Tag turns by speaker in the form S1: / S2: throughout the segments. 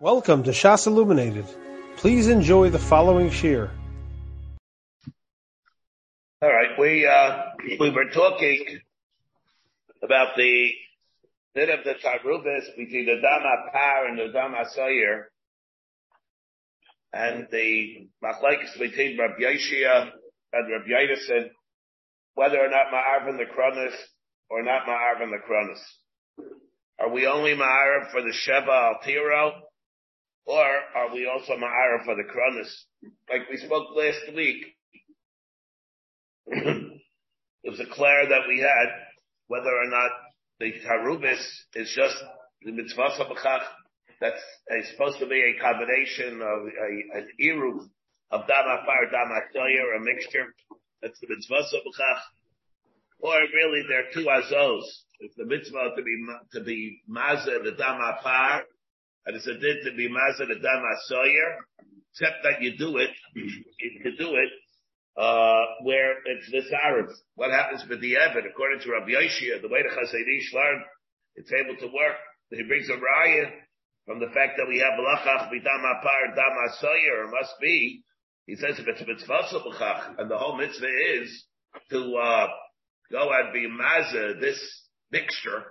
S1: Welcome to Shas Illuminated. Please enjoy the following shir.
S2: All right, we uh, we were talking about the bit of the tarubis between the dama par and the dama sayer, and the machlekes between Rabbi Yeshia and Rabbi Yedison, whether or not ma'arvin the kronis or not ma'arvin the kronis. Are we only ma'arv for the sheva al tiro? Or are we also ma'ara for the kronis? Like we spoke last week, it was a clear that we had whether or not the harubis is just the mitzvah sabachach that's supposed to be a combination of a, an iru of dama fire, dama or a mixture. That's the mitzvah. Or really there are two azos. If the mitzvah to be, to be mazah, the dama par, and it's a din to be mazan adam asoyer, except that you do it, you can do it, uh, where it's this Arab. What happens with the Evid? According to Rabbi Yoshia, the way the Chasedish learned, it's able to work. He brings a raya from the fact that we have balachach b'dam apar dam asoyer, must be, he says if it's mitzvah b'chach, and the whole mitzvah is to, uh, go and be mazah, this mixture,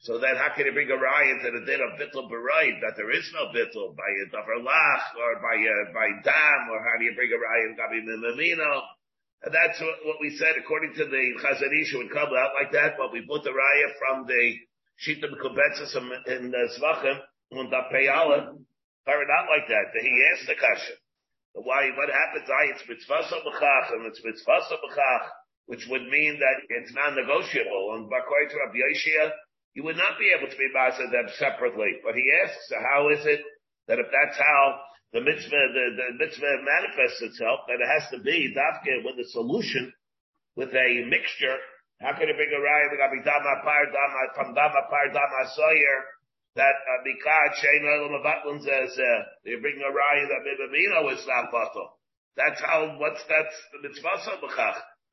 S2: so then how can you bring a riot to the din of bittul b'rayit that there is no bittul by a davar lach or by a, by dam or how do you bring a riot gabi mimamino? And that's what, what, we said according to the Chazanish would come out like that, but we put the riot from the Shita Kubetzis in the uh, Zvachim on the Peyala, or not like that. He asked the question. Why, what happens? I, it's mitzvah b'chach and it's mitzvah b'chach, which would mean that it's non-negotiable. And to Rabbi Yeshia, you would not be able to be master them separately. But he asks, so how is it that if that's how the mitzvah, the, the mitzvah manifests itself, that it has to be dafke with a solution, with a mixture. How can it bring a raya that be dama par dama from dama par dama soyer that uh, mikad shein elam avatlin says uh, you bring a raya that mibamino is not bottle. That's how. What's that's the mitzvah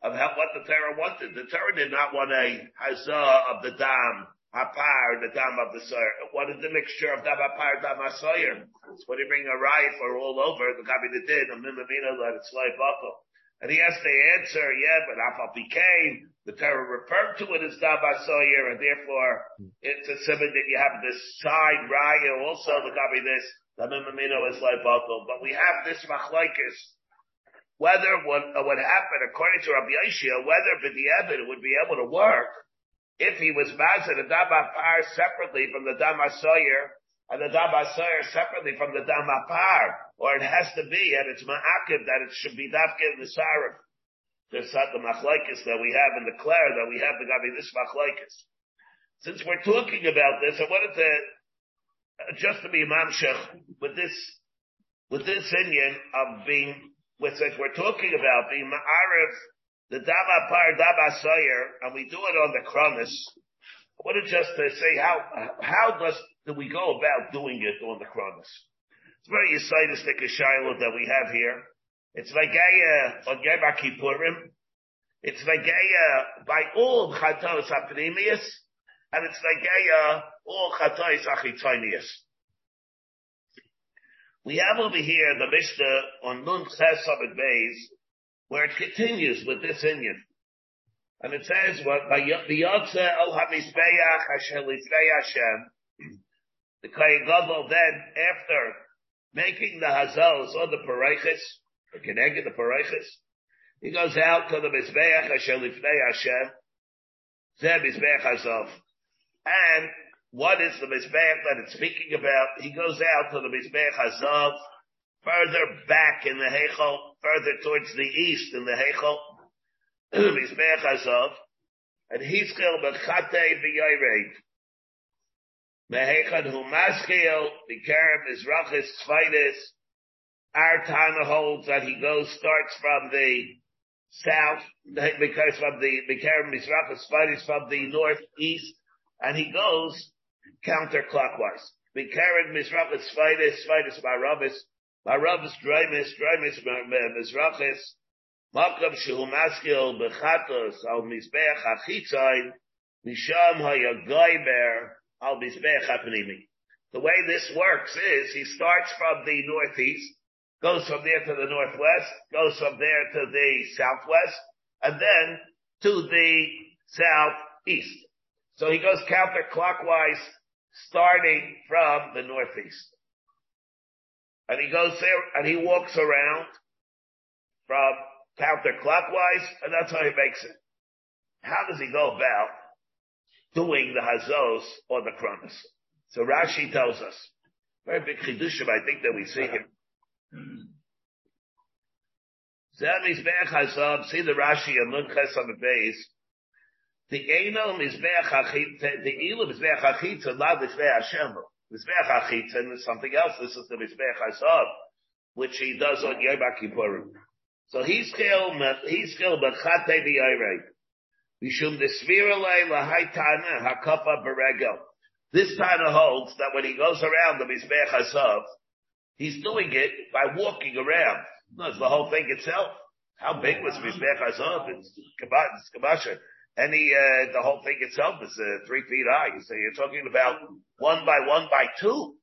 S2: of how, what the Torah wanted. The Torah did not want a hazah of the dam Hapar, the dam of the soyer. What is the mixture of dam hapar, dam hasoyer? It's when you bring a rife or all over, the gabi the din, a mimamina, let it slide buckle. And he has to answer, yeah, but Afal became, the Torah referred to it as dam hasoyer, and therefore it's a simon that you have this side raya also, the gabi this, the mimamina is like buckle. But we have this machlaikis. Whether what, uh, what happened according to Rabbi Yeshua, whether B'di'evit would be able to work, if he was mazir the dama par separately from the dama soyer, and the dama soyer separately from the dama par, or it has to be, and it's ma'akiv that it should be dafke the sarif. There's the machlaikis that we have in the Clare that we have the gabi this machlaikis. Since we're talking about this, I wanted to just to be mamshech with this with this inyan of being, with since we're talking about being ma'arif the dama par dama sayer, and we do it on the kronis. I want to just uh, say how how does do we go about doing it on the kronis? It's very yisaidistic a shiloh that we have here. It's Vagaya on Yom Kippurim. It's Vagaya by all chatos apnimius, and it's Vagaya all chatos achitonius. We have over here the Mishnah on Nun Ches Beis, where it continues with this Indian. And it says, what, by Yotze el ha-mizbeach asher lifnei Hashem, the Kohen Gadol then, after making the hazels or the pareiches, the keneged the pareiches, he goes out to the mizbeach asher lifnei Hashem, zeh mizbeach hazov. And what is the mizbeach that it's speaking about? He goes out to the mizbeach hazov, further back in the Heichel, further towards the east in the Heichel, Mizbeach Azov, and Hischel Bechate B'Yoyreid. Mehechad Hu Maskeel, B'Kerem Mizrachis Tzvaitis, our Tana holds that he goes, starts from the south, because from the B'Kerem Mizrachis Tzvaitis from the northeast, and he goes counterclockwise. B'Kerem Mizrachis Tzvaitis, Tzvaitis Maravis, Mizrachis, Shehu Maskil Bechatos Al Misham Al HaPnimi. The way this works is he starts from the northeast, goes from there to the northwest, goes from there to the southwest, and then to the southeast. So he goes counterclockwise, starting from the northeast. And he goes there and he walks around from counterclockwise, and that's how he makes it. How does he go about doing the hazos or the kronos? So Rashi tells us, very big chidushim, I think that we see him. See the Rashi and Lunches on the base. The Eno Mizbeach Achitza, the Elo Mizbeach Achitza, not Mizbeach Hashem. Mizbeach Achitza is something else. This is the Mizbeach Hasav, which he does on Yom Kippurim. So he's still, he's still Bechate V'Yayrei. Mishum Desvira Lei Lahai Tana Hakafa Beregel. This Tana holds that when he goes around the Mizbeach Hasav, he's doing it by walking around. No, it's the whole thing itself. How big was Mizbeach Hasav? It's Kabasha. Any, uh, the whole thing itself is uh, three feet high. So you're talking about one by one by two.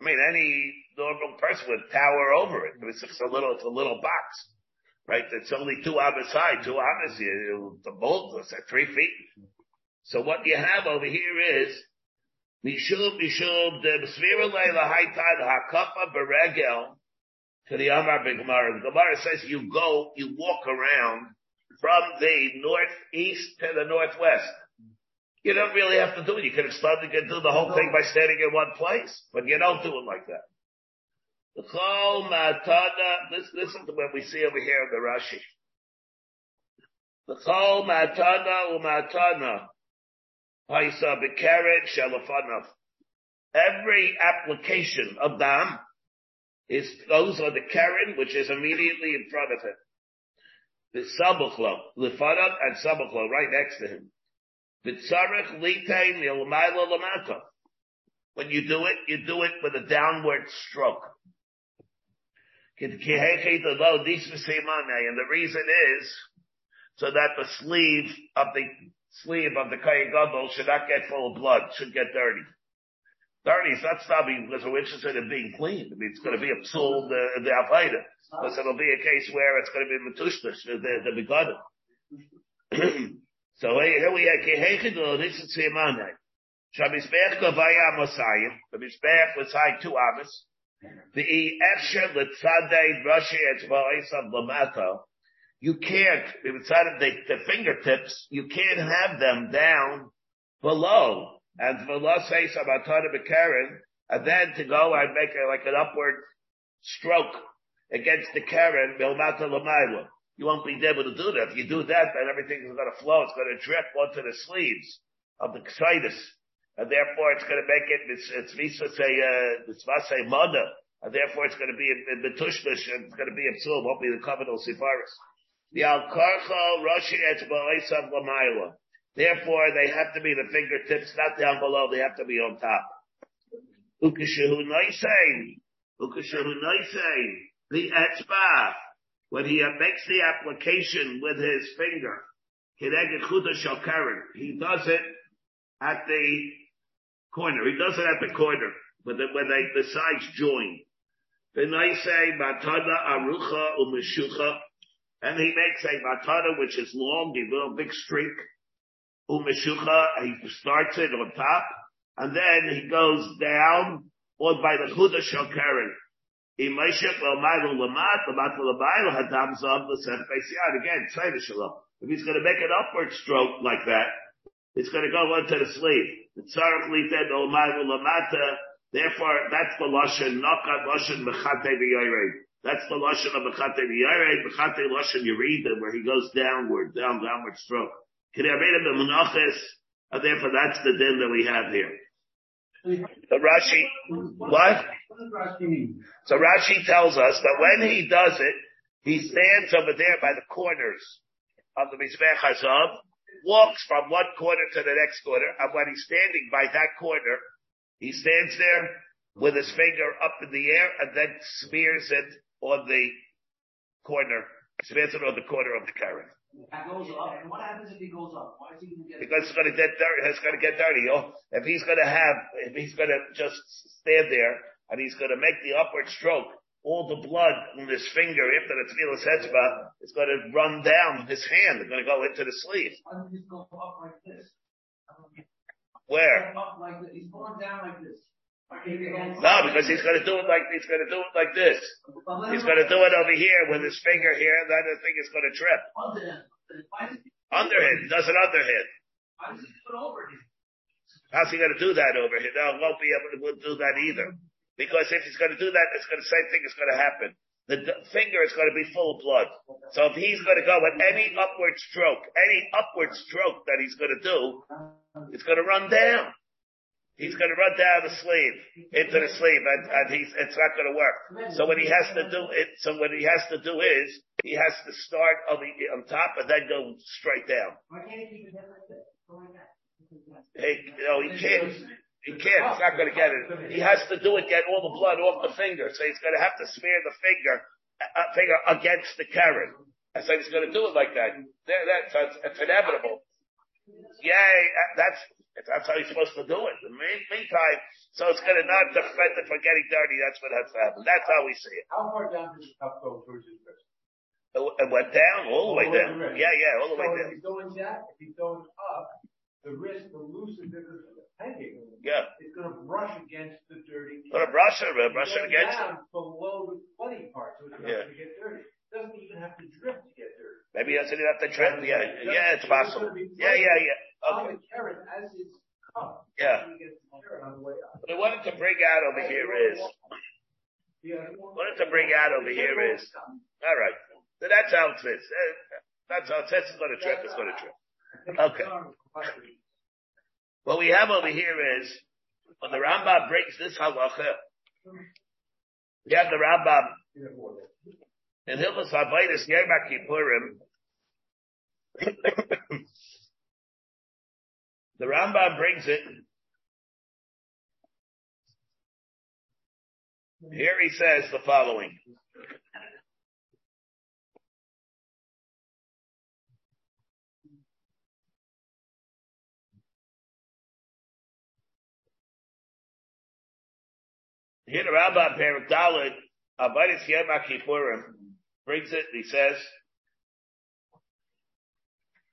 S2: I mean, any normal person would tower over it. It's just a little, it's a little box, right? It's only two amas high, two amas. You, the bolt is at three feet. So what you have over here is mishum mishum the svira leila haitan hakafa beregel to the Amar Gemara. The Gemara says you go, you walk around from the northeast to the northwest. You don't really have to do it. You could have started to do the whole thing by standing in one place, but you don't do it like that. The chol matana, listen to what we see over here in the Rashi. The chol matana umatana, paisa bekeret shalafanav. Every application of dam is goes on the karen, which is immediately in front of him sabuchlo, lefarad and sabuchlo, right next to him. V'tzarech litein milmayla lamata. When you do it, you do it with a downward stroke. And the reason is so that the sleeve of the sleeve of the kayagadol should not get full of blood, should get dirty. Dirty is not stopping because we're interested in being clean. I mean, it's going to be a psul uh, the the Avaida. Because it'll be a case where it's going to be matushlish, uh, the, the, the begotten. so here we are, Kehechidul, uh, this is Simanai. Shabizbech Gavaya Mosayim, the Mizbech was high two amas. The Efsher Litzadei Rashi Etzva'is of Lamato. You can't, inside of the, the fingertips, you can't have them down below. And Bekaren, and then to go and make a, like an upward stroke against the Karen, Milmata. You won't be able to do that. If you do that, then everything is going to flow. It's going to drip onto the sleeves of the Ksitis. And therefore it's going to make it, it's, Visa say, uh, it's Vasa Mother. And therefore it's going to be in Betushmish and it's going to be absorbed, won't be the covenant Sifaris. The Al-Karcha, Rashi, Etzba'esav. Therefore they have to be the fingertips, not down below, they have to be on top. Ukashahu Noisein. Ukashahu the etzba, when he makes the application with his finger, he does it at the corner. He does it at the corner, but when they, the sides join. Then say matada arucha umishucha, and he makes a matada which is long, a little big streak, umishucha, he starts it on top, and then he goes down, or by the chuda shalkaren. Again, If he's going to make an upward stroke like that, it's going to go onto the sleeve. Therefore, that's the lashon nakat lashon mechate v'yared. That's the lashon of mechate v'yared. Mechate lashon yerida, where he goes downward, down, downward stroke. And therefore, that's the din that we have here. The Rashi, what? So Rashi tells us that when he does it, he stands over there by the corners of the Mizbech Hazav, walks from one corner to the next corner, and when he's standing by that corner, he stands there with his finger up in the air and then smears it on the corner, smears it on the corner of the current.
S3: That goes up, and what happens if he goes up? Why is he gonna get?
S2: Because it's gonna get dirty, it's gonna get dirty. Oh, if he's gonna have, if he's gonna just stand there and he's gonna make the upward stroke, all the blood in his finger after the tefillah etzba is gonna run down his hand. It's gonna go into the sleeve.
S3: Why doesn't he just go up like this?
S2: Where?
S3: Up like this. He's going down like this.
S2: No, because he's gonna do it like, he's gonna do it like this. He's gonna do it over here with his finger here, and then the thing is gonna trip.
S3: Under him. He,
S2: does it
S3: him?
S2: How's he gonna do that over here? No, won't be able to do that either. Because if he's gonna do that, it's gonna, same thing is gonna happen. The finger is gonna be full of blood. So if he's gonna go with any upward stroke, any upward stroke that he's gonna do, it's gonna run down. He's gonna run down the sleeve, into the sleeve, and, and he's, it's not gonna work. So what he has to do, it, so what he has to do is, he has to start on the, on top and then go straight down.
S3: Why can't he keep his head like this? Go like that.
S2: He, you know, he can't, he can't, he's not gonna get it. He has to do it, get all the blood off the finger, so he's gonna have to smear the finger, uh, finger against the carrot. I said he's gonna do it like that. There, that's, that's, it's inevitable. Yeah, uh, that's, that's how he's supposed to do it. In the mean- meantime, so it's gonna not prevent it from getting dirty, that's what has to happen. That's how we see it.
S4: How far down does the cup go towards his wrist?
S2: It it went down, all the way down. Yeah, yeah, all the way
S4: So if he's going down, if he's going up, the wrist, the of the pegging,
S2: Yeah.
S4: it's gonna brush against the dirty.
S2: Put a brush it, brush it
S4: Going
S2: against it.
S4: down Below the bloody part, so it's not
S2: Yeah.
S4: gonna get dirty. Doesn't even have to drip to get dirty.
S2: Maybe he doesn't even have to trip. Yeah, yeah, it's possible. Yeah, yeah, yeah. Okay.
S4: the carrot as it's cut.
S2: Yeah.
S4: He gets the carrot on the way up.
S2: What I wanted to bring out over here is, what I wanted to bring out over here is, all right. So that's how it fits. Uh, That's how it fits. It's going to trip. It's going to trip. Okay. What we have over here is, when the Rambam breaks this halacha, we have the Rambam in Hilchos Habayis Yom Kippurim. the Rambam brings it. Here he says the following. Here the Rambam Perik Dalit Abayis Yom Kippurim brings it. He says.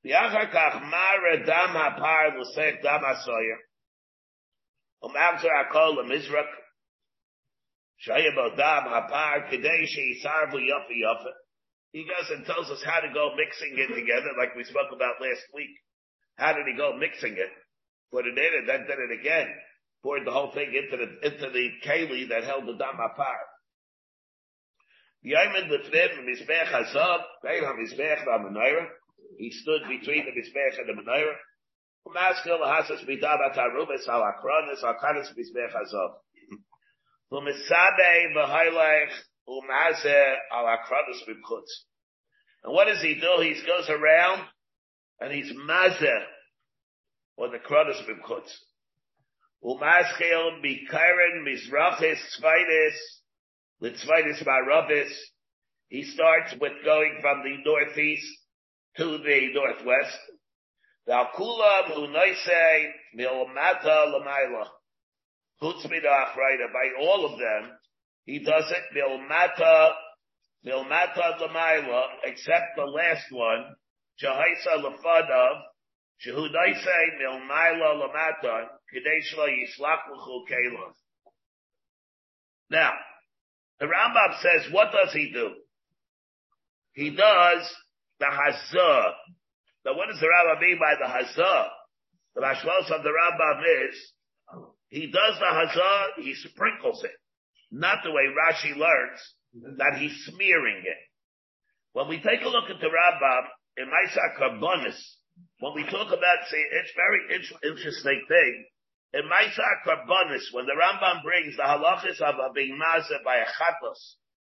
S2: ואחר כך מר דם הפר נוסף דם הסויר ומאבזר הכל למזרק שהיה בו דם הפר כדי שיסרבו יופי יופי He goes and tells us how to go mixing it together like we spoke about last week. How did he go mixing it? Put it in and then did it again. Poured the whole thing into the, into the keli that held the dam apart. He stood between the Mizbech and the Menorah. Umaskil hasas midab atarubes al akronis al kanis Mizbech hazov. Umisabe v'haylech umazeh al akronis b'chutz. And what does he do? He goes around and he's mazeh on the kronis b'chutz. Umaskil mikaren mizrachis tzvaitis litzvaitis marabis. He starts with going from the northeast to the northwest. Valkulam unaisei milmata lamaila. Chutzmida achraida. By all of them, he does it milmata, milmata lamaila, except the last one, Jehaisa lefadav, Shehudaisei milmaila lamata, Kadesh lo yislach l'chu. Now, the Rambam says, what does he do? He does the hazah. Now what does the Rambam mean by the hazah? The mashmalos of the Rambam is, he does the hazah, he sprinkles it. Not the way Rashi learns, that he's smearing it. When we take a look at the Rambam, in Maisa Karbonis, when we talk about, see, it's very in- interesting thing. In Maisa Karbonis, when the Rambam brings the halachis of a being mazah by a chatos,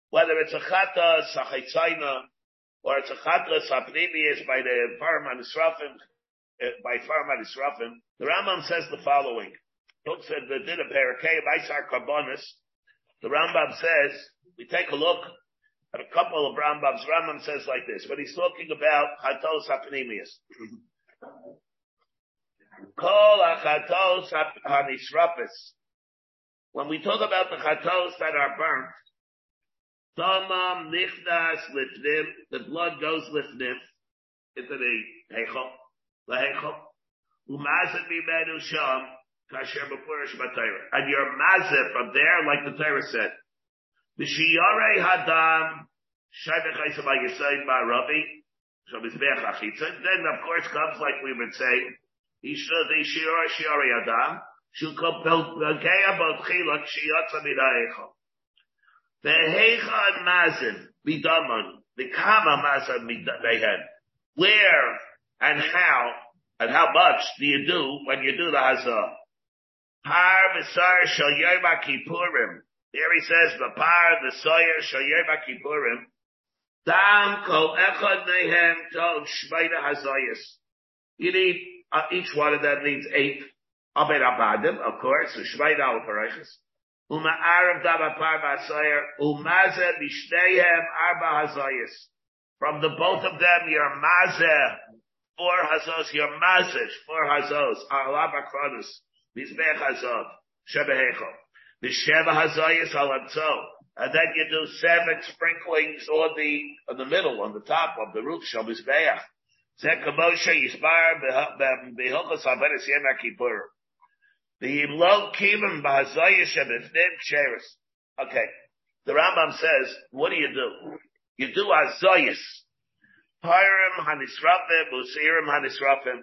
S2: whether it's a chatos, a chaytzayna, or it's a chatlas apnimius by the Farman Israfim, uh, by Farman Israfim, the Rambam says the following. Look at the din of Parakeh, Maisar Karbonis. The Rambam says, we take a look, at a couple of Rambams, Rambam says like this, when he's talking about Chatos Hapnimius. Kol Chatos Hanisrapis. When we talk about the Chatos that are burnt, Tomam Nichnas Lifnim, the blood goes Lifnim, into the Heichel, the Heichel, Umazet Mimenu Sham, Kasher Befurish Batayra. And you're mazet from there, like the Torah said. B'shiyarei hadam, shaybech haisam ha'yisayim ma'arabi, shabizbech. Then, of course, comes like we would say, Mida'ehen. Where and how and how much do you do when you do the hazah? Har v'sar shal yom kippurim. There he says, the par, the soyer, shal yom kippurim. Dam kol echad nehem hazayis. You need, uh, each one of them needs eight. Abed abadim, of course, so shmeida al parachas. Uma arav dam apar v'asoyer, umaze mishteihem arba hazayis. From the both of them, you're mazeh, four hazos, you're mazish, four hazos, alab akronus. Mizbech Hazov, Shebehecho. The Sheva Hazayis Alamtzo. And then you do seven sprinklings on the, on the middle, on the top of the roof, Shal Okay. The Rambam says, what do you do? You do Hazayis. Pyrim Hanisrafim, Usirim Hanisrafim.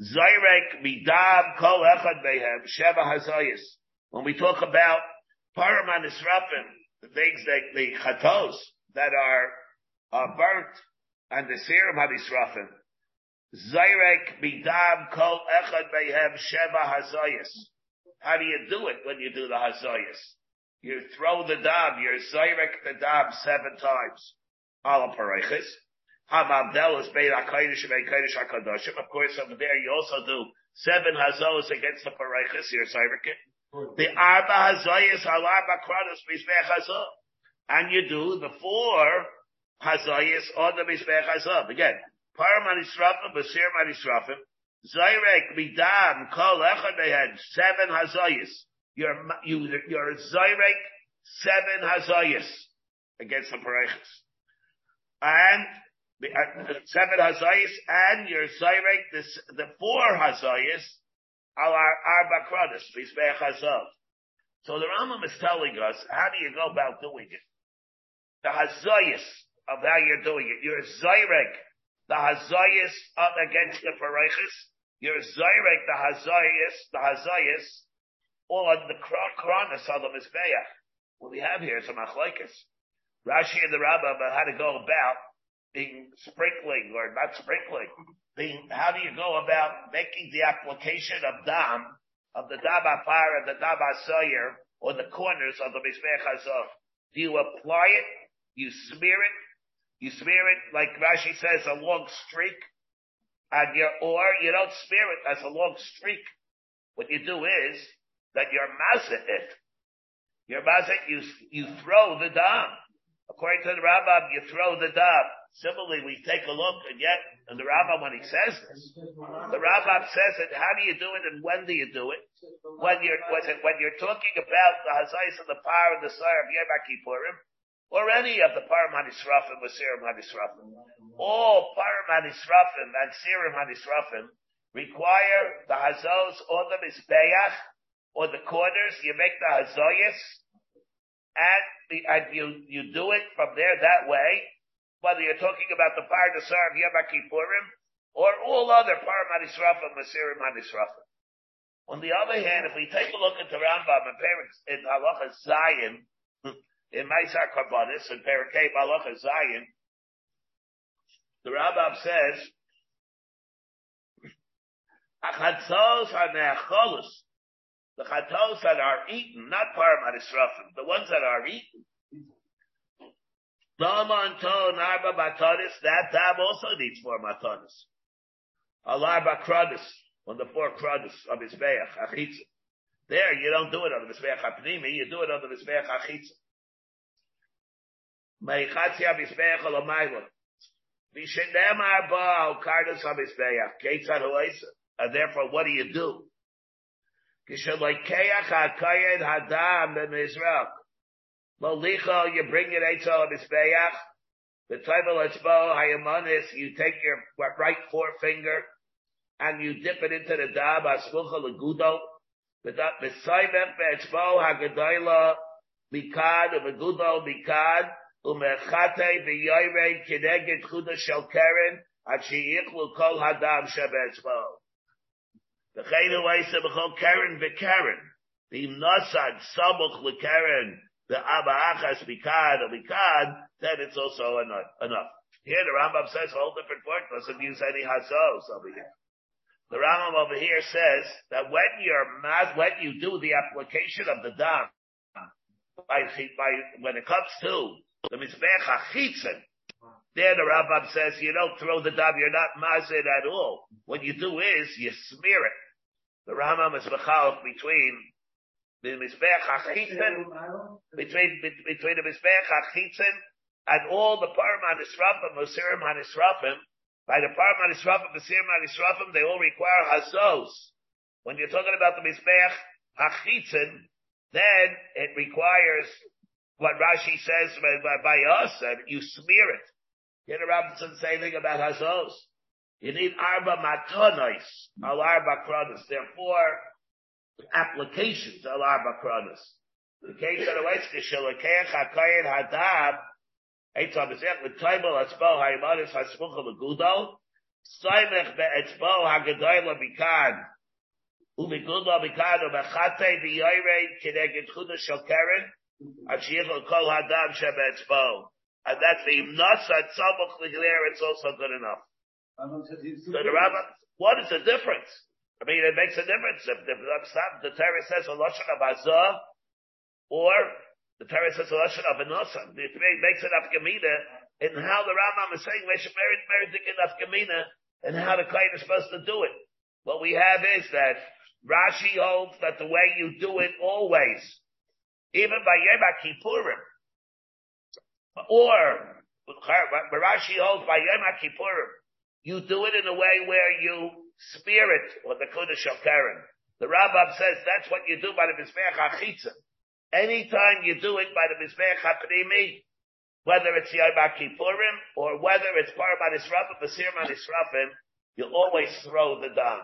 S2: Zayrek midab kol echad behem sheva hazayis. When we talk about paraman israfim, the things that the chatos that are uh, burnt and the serum hadisrafim. Zayrek midab kol echad behem sheva hazayis. How do you do it when you do the hazayis? You throw the dab, you zayrek the dab seven times. Ala parechis. Hamavdel is made HaKadosh and HaKadosh HaKadoshim. Of course, over there you also do seven hazos against the paraychis here, Cyricate. The Arba Hazoyas Al Arba Kratos. And you do the four Hazoyas on the Hazah. Again, Paraman Israfim, Basir Man Israfim, Zayrek Midam Kol Echad Mehed, seven Hazoyas. You're, you, you're Zayrek, seven Hazoyas against the paraychis. And uh, seven hazayis and your zayrek this the four hazayis are arba kradas mizbeach hazav. So the Rambam is telling us how do you go about doing it? The hazayis of how you're doing it. Your zayrek the hazayis up against the paraychis. Your zayrek the hazayis the hazayis on the kranas of the mizbeach. What we have here is a machlekes. Rashi and the Rambam how to go about being sprinkling or not sprinkling, being, how do you go about making the application of dam, of the dam afar and the dam asayer, on the corners of the Mizbech Hazov? Do you apply it? You smear it? You smear it, like Rashi says, a long streak? And your, or you don't smear it as a long streak. What you do is that you're mazet it. You're mazet, you, you throw the dam. According to the Rambam, you throw the dam. Similarly, we take a look and yet, and the Rambam when he says this, the Rambam says it, how do you do it and when do you do it? When you're, when you're talking about the Hazais and the power and the Sire of Yom Kippurim, or any of the Param Hanisrafim or Hanisrafim. All Param Hanisrafim and Hanisrafim require the Hazos on the Mizbeach, or the corners, you make the Hazoyas, and, the, and you, you do it from there that way, whether you're talking about the Par Desar of Yom Kippurim, or all other Par Manisrafim, Masirim Manisrafim. On the other hand, if we take a look at the Rambam in Perik, in Halacha Zion, in Maisar Karbonis, in Perikei Halacha Zion, the Rambam says, Achatzos are ne'acholus. The chatos that are eaten, not Par Manisrafim, the ones that are eaten, Daman ton arba batanis, that dam also needs four matanis. Al arba kradis, on the four kradis of Mizbeach, achitza. There, you don't do it on the Mizbeach hapnimi, you do it on the Mizbeach achitza. Meichatzia Mizbeach Olamayla. Vishenemar Ba Al Kardas HaMizbeach. Ketzad Hoisa. And therefore, what do you do? Kishalikeach HaKayed Hadam BeMizrach. Molicha, you bring it Eitzel HaMizbeach. The Taival Etzbo Hayamanis, you take your right forefinger and you dip it into the dab, Asmucha Legudo. Be'etzbo ha'gedoyla mikad mikad u'mechate v'yoyrei kineged chuda shel keren nosad samuch l'keren the achas mikad or mikad, then it's also enough. enough. Here the Rambam says a whole different point. Doesn't use any hazos over here. The Rambam over here says that when you're mad, when you do the application of the dam, by, by, when it comes to the mizbech achitzin, there the Rambam says you don't throw the dam, you're not mazid at all. What you do is you smear it. The Rambam is between the mizbech achitzin, between, between the mizbech achitzin and all the param hanisrafim, musirim hanisrafim, by the Param Hanisrafim, the Sirim Hanisrafim, they all require Hazos. When you're talking about the Mizbech Hachitzin, then it requires what Rashi says by, by us, that you smear it. Yet Robinson say anything about Hazos. You need Arba Matonis, Al Arba Kronos. There are four applications, Al Arba Kronos. The case of the Wetzke, Shalakech HaKayin Hadab, Eitzah B'zech v'toymel atzbo ha'imonis ha'smucha l'gudol, soymech be'etzbo ha'gedoy l'bikad, u'migudol bikad u'mechate v'yoyrei kineged chudah shel And that's the imnas at samuch l'gler, it's also good enough. So the Rabbi, what is the difference? I mean, it makes a difference if the, the Torah says a lashon of azah, or the Torah says a lashon of enosan. It makes it afkamina in how the Rambam is saying we Mesha merit meriting in afkamina and how the klient is supposed to do it. What we have is that Rashi holds that the way you do it always, even by Yom Kippurim, or Rashi holds by Yom Kippurim, you do it in a way where you spear it, or the Kodesh of Karen. The Rambam says that's what you do by the Mizbeach HaChitzah. Anytime you do it by the Mizbech HaPnimi, whether it's Yom Kippurim or whether it's Parab Anisrafim, Basir Anisrafim, you always throw the dam.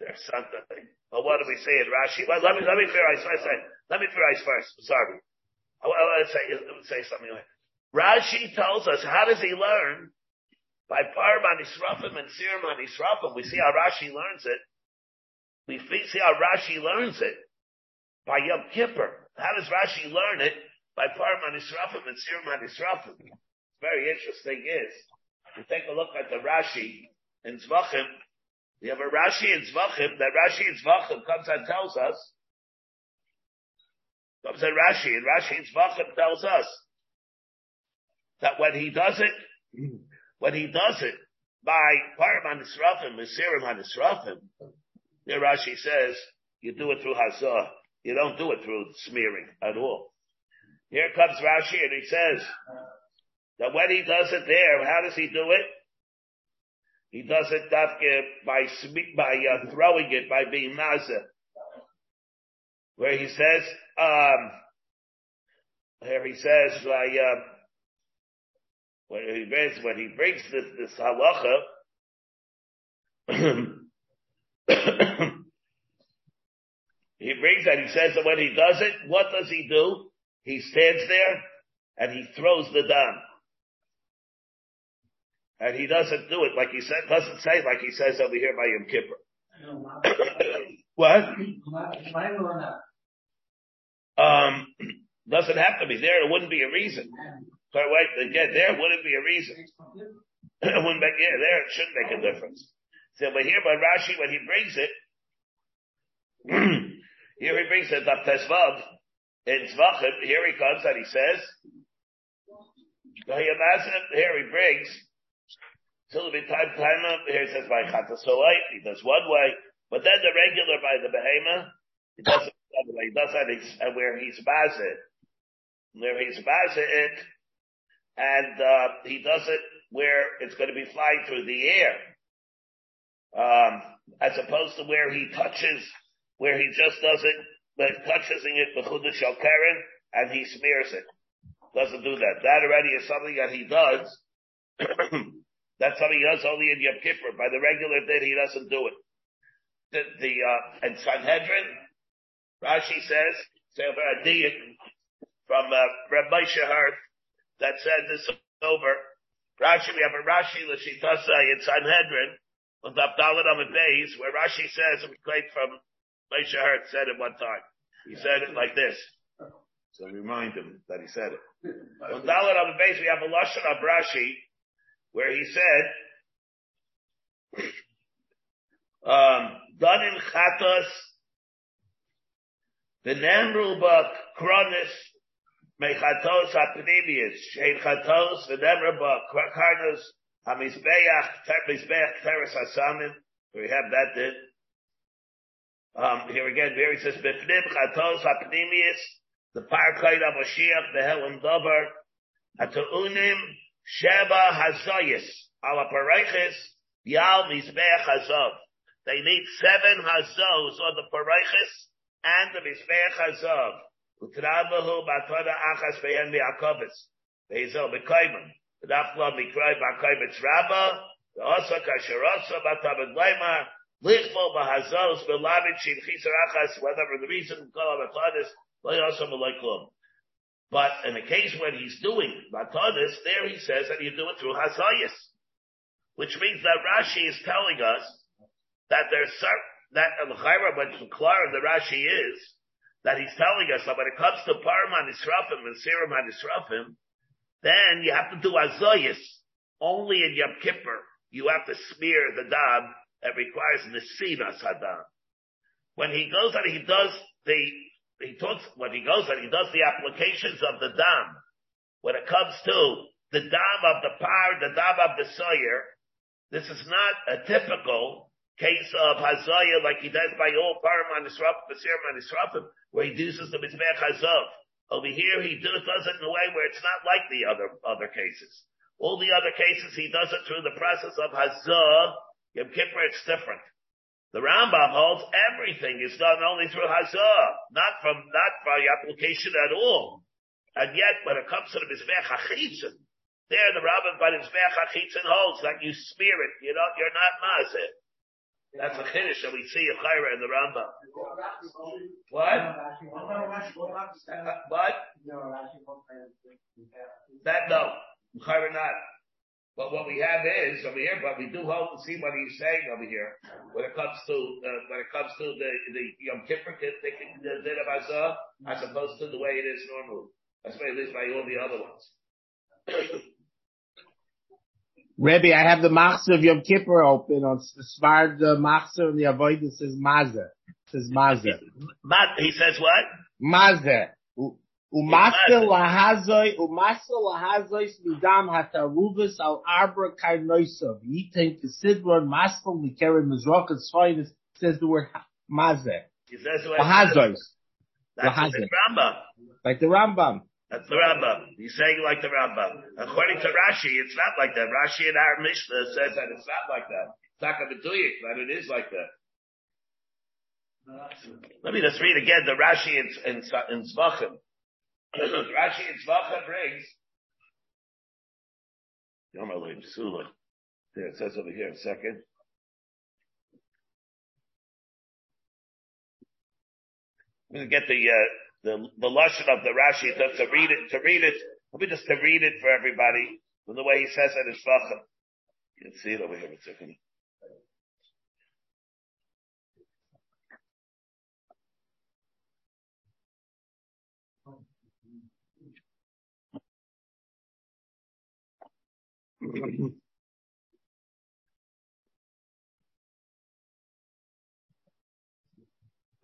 S2: There's something. Well, what do we say in Rashi? Well, let me, let me finish first. Let me finish first. Sorry. I want to say, say something like Rashi tells us, how does he learn? By Anisrafim and Sirim. We see how Rashi learns it. We see how Rashi learns it by Yom Kippur. How does Rashi learn it? By Israfim and Sirim. Very interesting is, you take a look at the Rashi in Zvachim, you have a Rashi in Zvachim, that Rashi in Zvachim comes and tells us, comes at Rashi, and Rashi in Zvachim tells us, that when he does it, when he does it, by Param Israfim, Sirim Israfim, there Rashi says, you do it through Hazah. You don't do it through smearing at all. Here comes Rashi and he says that when he does it there, how does he do it? He does it by by uh, throwing it, by being mazah. Where he says, um, here he says, by, uh, when he brings, when he brings this, this halacha, He brings that, he says that when he does it, what does he do? He stands there and he throws the dam. And he doesn't do it like he said, doesn't say like he says over here by Yom Kippur. what? Um, doesn't have to be there. It wouldn't be a reason. So wait, again, there wouldn't be a reason. it wouldn't make, yeah, there it shouldn't make a difference. So, but here by Rashi, when he brings it, Here he brings it up Tesvav in Zvachim. Here he comes and he says, here he brings, till the time, time here he says by Chatasolai, he does one way, but then the regular by the Behema, he does it the. He does that and where he's Bazit, where he's Bazit it, and uh, he does it where it's going to be flying through the air, um, as opposed to where he touches, where he just does it, but touches it with chudash keren and he smears it. Doesn't do that. That already is something that he does. That's something he does only in Yom Kippur. By the regular day, he doesn't do it. The, the uh, and Sanhedrin, Rashi says, from uh, Reb Moshe Hart, that said this over. Rashi, we have a Rashi Lashitasa in Sanhedrin, on the Abdallah on the base, where Rashi says, we claim from Moshe Hart said it one time. He said it like this. So remind him that he said it. On Dalit the base, we have a Lashon of Rashi, where he said, um, Danin Chatos, the Nemruba Kronis, Mechatos Apnimius, Shein Chatos, the Nemruba Karnos, Hamizbeach, Mizbeach Teres Hasamim, we have that did. Um, here again, he says, Bifnim Chatos Apnimius, the Parkait of Mashiach, the Helam Dover, Atu'unim, Sheba Hazoyis, Ala Pareiches, Yal Mizbeach Hazov. They need seven Hazos on the Pareiches and the Mizbeach Hazov. Utrabahu Batoda Achas Beyen Miakovis. Beizol Bekoimim. V'dafla Mikrai Bakoimitz Rabba. The Osa Kasherosa Batabed Leimar. Lichvo Bahazos Belavit Shin Chisar Achas. Whatever the reason, Kol Abatodis. But in the case when he's doing Matadis, there he says that you do it through Hazayas. Which means that Rashi is telling us that there's certain, that uh, Al-Khayra, but clear the Rashi is, that he's telling us that when it comes to Parman Israfim and Siram Israfim, then you have to do Azayas. Only in Yom Kippur, you have to smear the dam that requires Nesinas Hadam. When he goes and he does the he talks, when he goes and he does the applications of the dam, when it comes to the dam of the par, the dam of the soyer, this is not a typical case of hazaya like he does by all param anisrafim, basirim anisrafim, where he uses the mizbech hazov. Over here, he does, it in a way where it's not like the other, other cases. All the other cases, he does it through the process of hazah. Yom Kippur, it's different. The Rambam holds everything is done only through Hazah, not from, not by application at all. And yet, when it comes to the Mizbech HaChitzin, there the Rambam by the Mizbech HaChitzin holds that you smear it, you know, you're not Mazeh. That's a Kiddush that we see in Chayra in the Rambam. What? What? That no. Chayra not. But what we have is over here, but we do hope to see what he's saying over here when it comes to uh, when it comes to the the Yom Kippur thinking the din of Azah as opposed to the way it is normally. That's why it is by all the other ones.
S5: Rebbe, I have the Machzor of Yom Kippur open on the Svard the Machzor and the Avoid it says Mazer. Says Mazer.
S2: He says what?
S5: Mazer. Umasel lahazoi, umasel lahazois midam hataruvus al arbra karnoisov. Yitain kesidron maskel mikere mizrok and soin says the word mazer.
S2: He says?
S5: Lahazois.
S2: That's
S5: Lahazoi.
S2: the Rambam.
S5: Like the Rambam.
S2: That's the Rambam. He's saying like the Rambam. According to Rashi, it's not like that. Rashi in our Mishnah says that it's not like that. It's not to but it is like that. Let me just read again the Rashi in, in, in Zvachim. Rashi in Zvachim brings Yom Elohim Sula. There it says over here a second. I'm going to get the, uh, the, the lashon of the Rashi to, to read it, to read it. Let me just to read it for everybody from the way he says it in Zvachim. You can see it over here a second.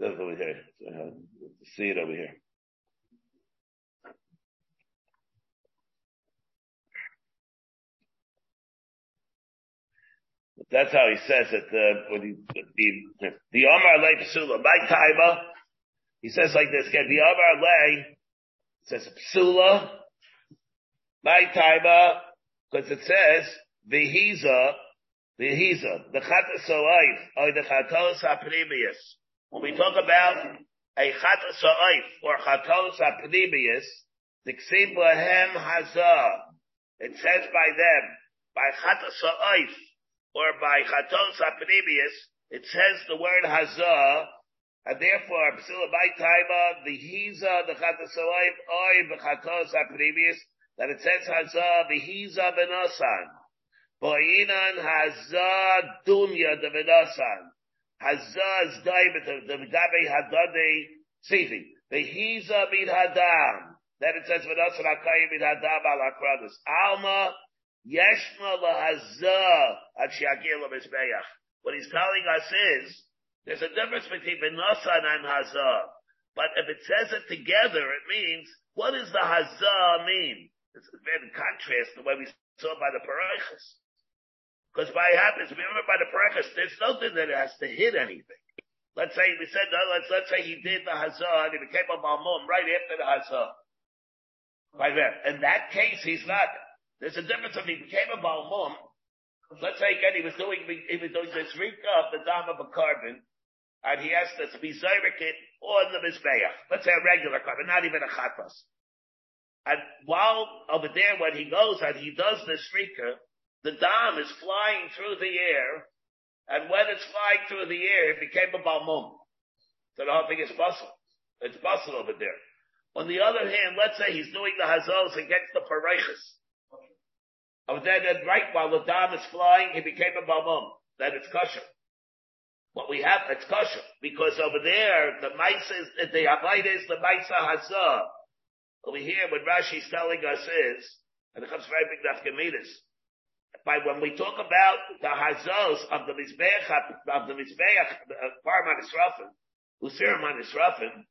S2: That's over here. See it over here. That's how he says it. Uh, when he, the the Amar Lei Psula by Kaiba, he says like this again. The Amar Lei says Psula My timer, because it says vihiza, vihiza, the chatas soif or the chatos aprimius. When we talk about a chatas soif or chatos aprimius, the ksib lahem hazah. It says by them, by chatas soif or by chatos aprimius, it says the word hazah, and therefore, psila by taima, the hiza, the chatas soif, oy, the chatos aprimius, that it says hazah, the hiza benosan. Boinan hazah dunya de benosan. Hazah is daibet, the gabe hadade. The hiza bid hadam. Then it says benosan akayim bid hadam al akradus. Alma yeshma lahazah at shiagir mizbeach. What he's telling us is, there's a difference between benosan and hazah. But if it says it together, it means, what does the hazah mean? It's in contrast to what we saw by the parachas. Because by happens, remember by the parachas, there's nothing that has to hit anything. Let's say we said, no, let's, let's say he did the hazah and he became a balmum right after the hazah. By that. In that case, he's not. There's a difference if he became a balmum. Let's say again, he was doing, he was doing this rika of the dam of a carbon, and he has to be it on the mizbeach. Let's say a regular carbon, not even a chatas. And while over there, when he goes and he does this rika, the dam is flying through the air, and when it's flying through the air, it became a balmum. So the whole thing is bustle. It's bustle over there. On the other hand, let's say he's doing the hazos against the parechas. Over oh, there, then right while the dam is flying, he became a balmum. Then it's kosher. What we have, it's kosher. Because over there, the mice is, the avoid is the mice hazah. Over here, what Rashi's telling us is, and it comes very big nafkamidas, by when we talk about the hazos of the mizbeach of the mizbeach parman israfin, usirman israfin,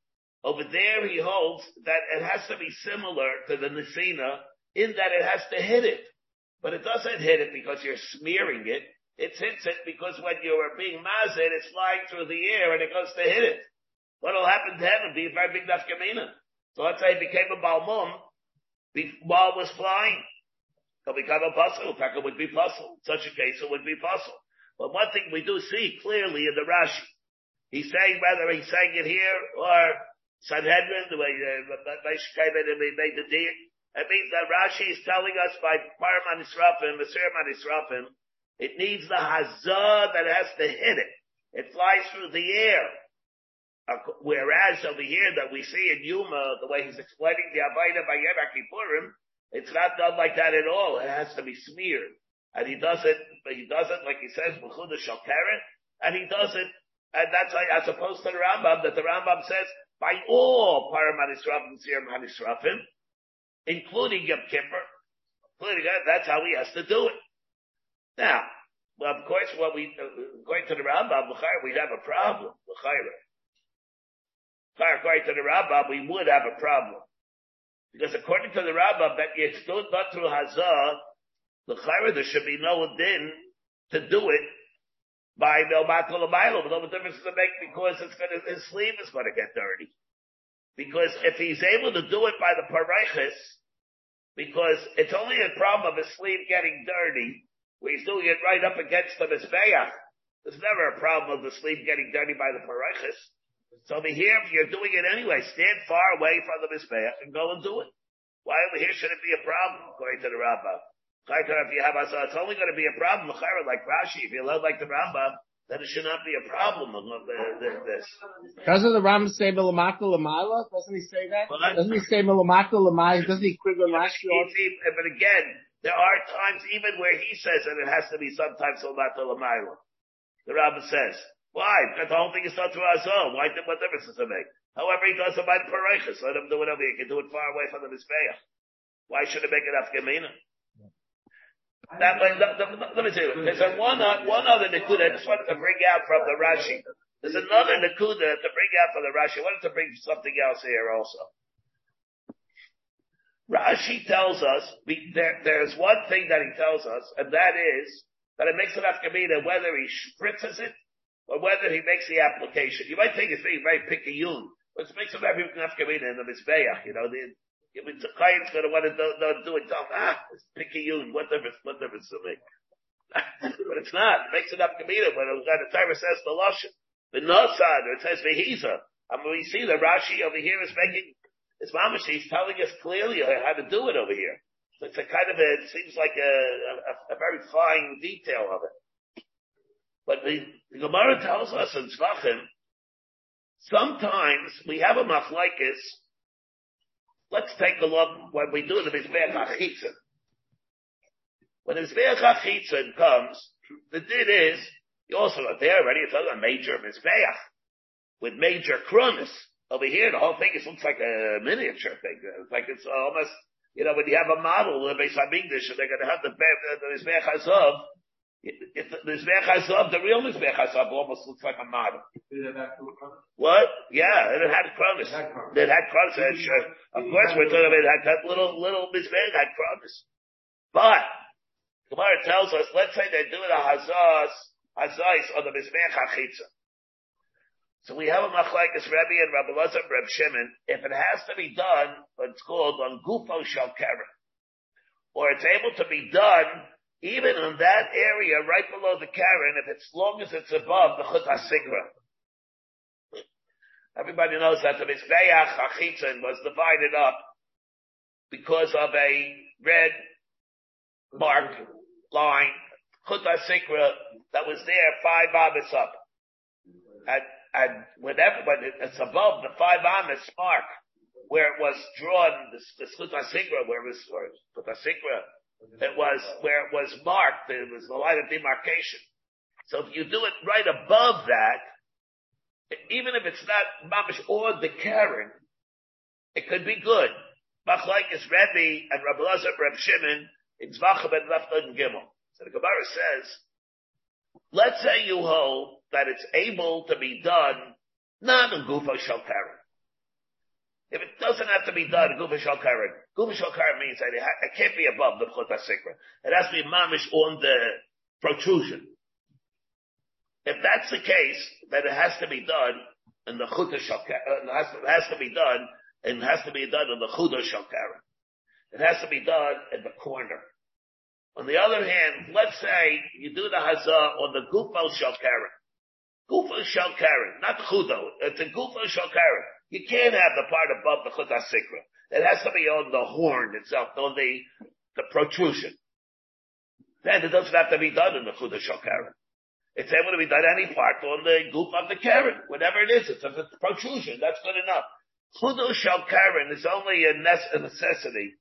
S2: over there he holds that it has to be similar to the nisina in that it has to hit it, but it doesn't hit it because you're smearing it. It hits it because when you are being mazed, it's flying through the air and it goes to hit it. What'll happen to him be a very big nafkamina. So let's say it became a balmum while it was flying. It'll become a puzzle. In it would be puzzle. In such a case, it would be puzzle. But one thing we do see clearly in the Rashi, he's saying whether he's saying it here or Sanhedrin, the way uh, they made the deal. It means that Rashi is telling us by Parman Israfim, Masir Israfim, it needs the hazah that has to hit it. It flies through the air. Whereas over here that we see in Yuma, the way he's explaining the Avaida by Yom it's not done like that at all. It has to be smeared. And he does it, but he does it like he says, B'chuda Shalkaren, and he does it, and that's like, as opposed to the Rambam, that the Rambam says, by all Param HaNisrafim, Sirim HaNisrafim, including Yom Kippur, including that, that's how he has to do it. Now, well, of course, what we, according to the Rambam, we'd have a problem, According to the Rambam, we would have a problem. Because according to the Rambam, that it's still not through Hazah, the Chayra, there should be no din to do it by no Makal But no difference to make because it's gonna, his sleeve is gonna get dirty. Because if he's able to do it by the Parechis, because it's only a problem of his sleeve getting dirty, where he's doing it right up against the Mizbeach. There's never a problem of the sleeve getting dirty by the Parechis. So over here, if you're doing it anyway, stand far away from the Mizbeach and go and do it. Why over here should it be a problem, according to the Rambam? If you have so it's only going to be a problem, like Rashi, if you love like the Rambam, then it should not be a problem uh, the, this.
S5: Doesn't the Rambam say Milamaka Lamala? Doesn't he say that? Well, Doesn't he say Milamaka? Doesn't he quicker Rashi?
S2: But again, there are times even where he says that it has to be sometimes Milamaka Lamala. The Rambam says. Why? Because the whole thing is not through Azor. Why? What difference does it make? However, he does it by the Parechas. Let him do whatever. He can do it far away from the Mizbeach. Why should it make it Afgamina? That, let, let, let, me tell you, there's a one, uh, one other Nakuda I just wanted to bring out from the Rashi. There's another Nakuda to bring out from the Rashi. I wanted to bring something else here also. Rashi tells us, there, there's one thing that he tells us, and that is that it makes it Afgamina whether he spritzes it or whether he makes the application. You might think it's being very picky but it makes him very nafkamina in the Mizbeach, you know, the, a client's gonna want to do, do, do it, tell him, ah, it's picky you, what difference, what difference to make? but it's not. It makes it up to when the Torah says the Lashon. The Nosad, or it says Vehiza. I mean, we see that Rashi over here is making, it's mamash, he's telling us clearly how to do it over here. So it's a kind of a, it seems like a, a, a very fine detail of it. But the, the Gemara tells us in Tzvachim, sometimes we have a machlaikis, let's take a look when we do the Mizbeach HaChitzin. When the Mizbeach HaChitzin comes, the din is, you also are there already, it's a major Mizbeach with major krumis. Over here, the whole thing is looks like a miniature thing. It's like it's almost, you know, when you have a model, based on English, and they're going to have the, the Mizbeach HaZov, the Mizbeach HaZov, the real Mizbeach HaZov almost looks like a model. What? Yeah, it had krumis. It had krumis. Uh, of course, we're talking about it had that little, little Mizbeach had krumis. But, Gemara tells us, let's say they're doing a Hazaz, Hazais on the Mizbeach HaChitzah. So we have a machlekes Rebbe and Rabbi Lazar and Reb Shimon. If it has to be done, it's called on gufo shel or it's able to be done even in that area right below the karen, if it's long as it's above the chut hasikra. Everybody knows that the mizbeach hachitzin was divided up because of a red mark line chut hasikra that was there five amas up. And and whenever when it's above the five amas mark where it was drawn the the Sikra, where it was or Sikra, it was where it was marked, it was the line of demarcation. So if you do it right above that, even if it's not mamish or the Karen, it could be good. Machlaikis Rebbe and Rabbi Lazar Reb Shimon in Zvachab and Lefton Gimel. So the Gemara says, let's say you hold that it's able to be done not in Gufa Shalkaran. If it doesn't have to be done in Gufa Shalkaran, Gufa Shalkaran means that it, ha- it can't be above the Chut Sikra. It has to be mamish on the protrusion. If that's the case, then it has to be done in the Chut Shalkaran. Uh, it has to, it has to be done and it has to be done in the Chut Shalkaran. It has to be done in the corner. On the other hand, let's say you do the hazah on the gufo shalkaran. Gufo shalkaran, not chudo. It's a gufo shalkaran. You can't have the part above the chut sikra. It has to be on the horn itself, on the, the protrusion. Then it doesn't have to be done in the chut shalkaran. It's able to be done any part on the goof of the karen, whatever it is. It's a protrusion. That's good enough. Chudo shalkaran is only a, necessity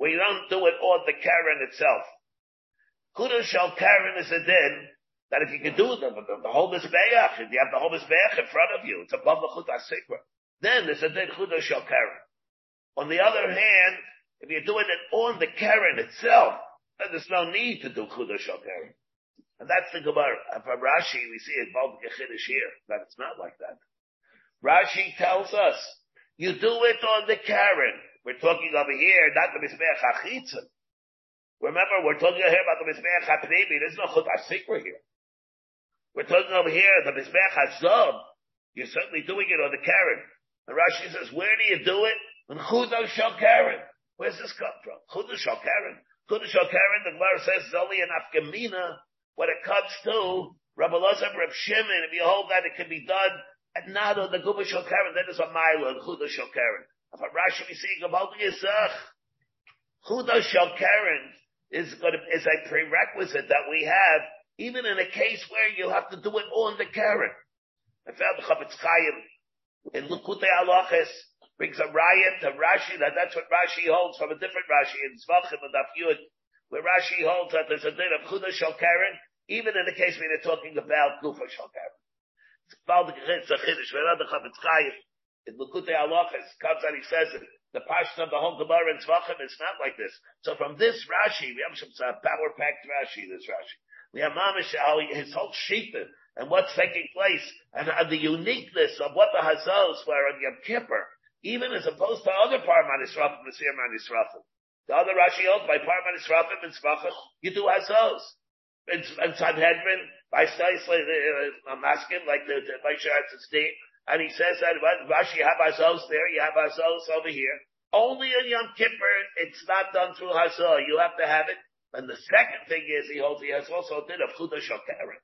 S2: you don't do it on the karen itself. Shel Karen is a din that if you can do the, the, the whole Mizbeach, if you have the whole Mizbeach in front of you, it's above the Chut HaSikra, then there's a din Kudah shel Karen. On the other hand, if you're doing it on the Karen itself, then there's no need to do shel Karen. And that's the Gemara. From Rashi, we see it both Chiddush here, that it's not like that. Rashi tells us, you do it on the Karen. We're talking over here, not the Mizbeach HaChitzah. Remember, we're talking here about the Mizbeach HaPnimi. There's no Chut here. We're talking over here, the Mizbeach HaZob. You're certainly doing it on the Karen. And Rashi says, where do you do it? On Chudo Shal Karen. Where's this come from? Chudo Shal Karen. Chudo Shal Karen, the Gemara says, is only an when it comes to Rabbi Lazar, Reb Shimon. If you hold that, it can be done and not on the Guba Shal Karen. Then there's a mile on Chudo Karen. If Rashi we see, Gabaldi Yisach. Chudo Shal Karen is going to, is a prerequisite that we have, even in a case where you have to do it on the Karen. I found Chofetz Chaim in Lukutei Halachas brings a riot to Rashi that that's what Rashi holds from a different Rashi in Zvachim and Daf Yud, where Rashi holds that there's a din of Chudah Shal Karen, even in the case where they're talking about Gufa Shal Karen. It's about the Chiddush, the Chofetz Chaim in Lukutei Halachas comes and he says it the passion of the whole Gemara in Tzvachim is not like this. So from this Rashi, we have some power packed Rashi, this Rashi. We have Mamish, his whole Shita, and what's taking place, and, and the uniqueness of what the Hazals were on Yom Kippur, even as opposed to other Parman Israfim, Nasir Man Israfim. The other Rashi holds by Parman Israfim and Tzvachim, you do Hazals. And, in Sanhedrin, by Staisla, uh, I'm like the, the Moshe had state, and he says that Rashi, you have ourselves there, you have ourselves over here. Only in Yom Kippur, it's not done through Hazor. You have to have it. And the second thing is, he holds, he has also did a din of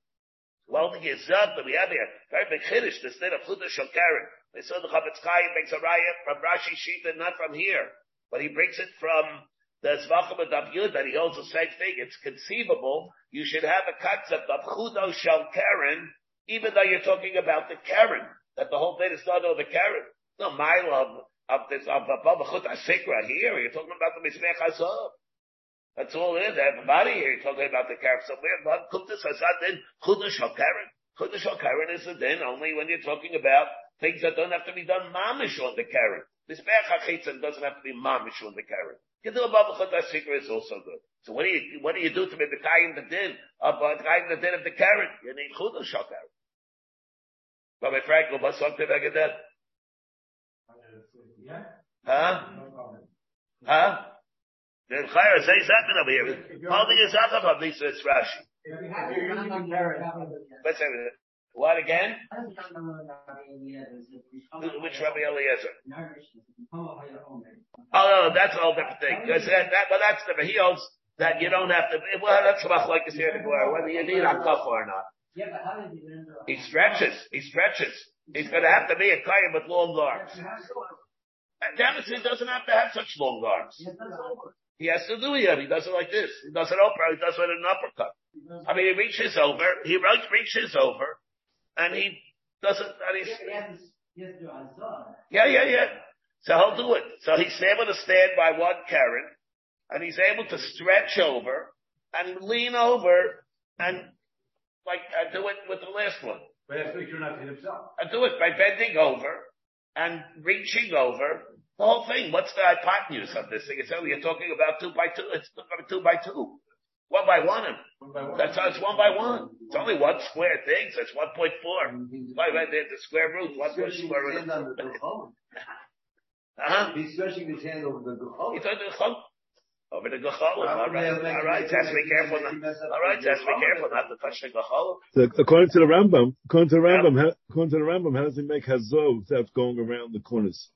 S2: Well, the Gezab that we have here, very big Kiddush, this din of Shokaren. They saw the Chofetz Chaim makes a riot from Rashi Shita, not from here. But he brings it from the Zvachim of Yud that he holds the same thing. It's conceivable. You should have a concept of Chudah Shokaren, even though you're talking about the Karen, that the whole thing is not over the Karen. No, my love of this, of Baba Chudah Sikra here, you're talking about the Mizbech Hazor. That's all it is. Everybody here is talking about the Karen. So we're about Kutas Hazad then Chudash HaKaren. Chudash HaKaren is a din only when you're talking about things that don't have to be done mamish on the Karen. This Be'ach HaChitzan doesn't have to be mamish on the Karen. You do a Baba Chudash Sikra is also good. So what do you, what do you do to be the guy in the din of, uh, the guy in the din of the Karen? You need Chudash HaKaren. Rabbi Frankel, what's something like that? Huh? Huh? The Chayra says something over here. Holding his other of these, it's Rashi. Let's say it. What again? Which Rabbi Eliezer? Oh, no, that's a whole different thing. Because that, that, well, that's different. He holds that you don't have to, well, that's about like this here in the whether you need a cuff or not. He stretches, he stretches. He's gonna have to be a kayan with long arms. And Davidson doesn't have to have such long arms. He has to do it. He does it like this. He does it over. He does it in an uppercut. I mean, he reaches over. He reaches over, and he doesn't. And he's, yeah, yeah, yeah. So he'll do it. So he's able to stand by one Karen, and he's able to stretch over and lean over and like uh, do it with the last one.
S4: But he has you're not to hit himself.
S2: I do it by bending over and reaching over the whole thing. What's the hypotenuse of this thing? It's only you're talking about two by two. It's not going two by two. One by one.
S4: One by one.
S2: That's how it's one by one. It's only one square thing, so it's 1.4. By right there, the square root, one square root. Uh-huh.
S6: He's stretching his hand over the Duchol.
S2: He's over the chol. Over the gachol. All right. All right. Just be careful. Not, all right. Just be careful not to touch the gachol.
S7: So according to the Rambam, according to the Rambam, how, according to the Rambam, how does he make hazov without going around the corners?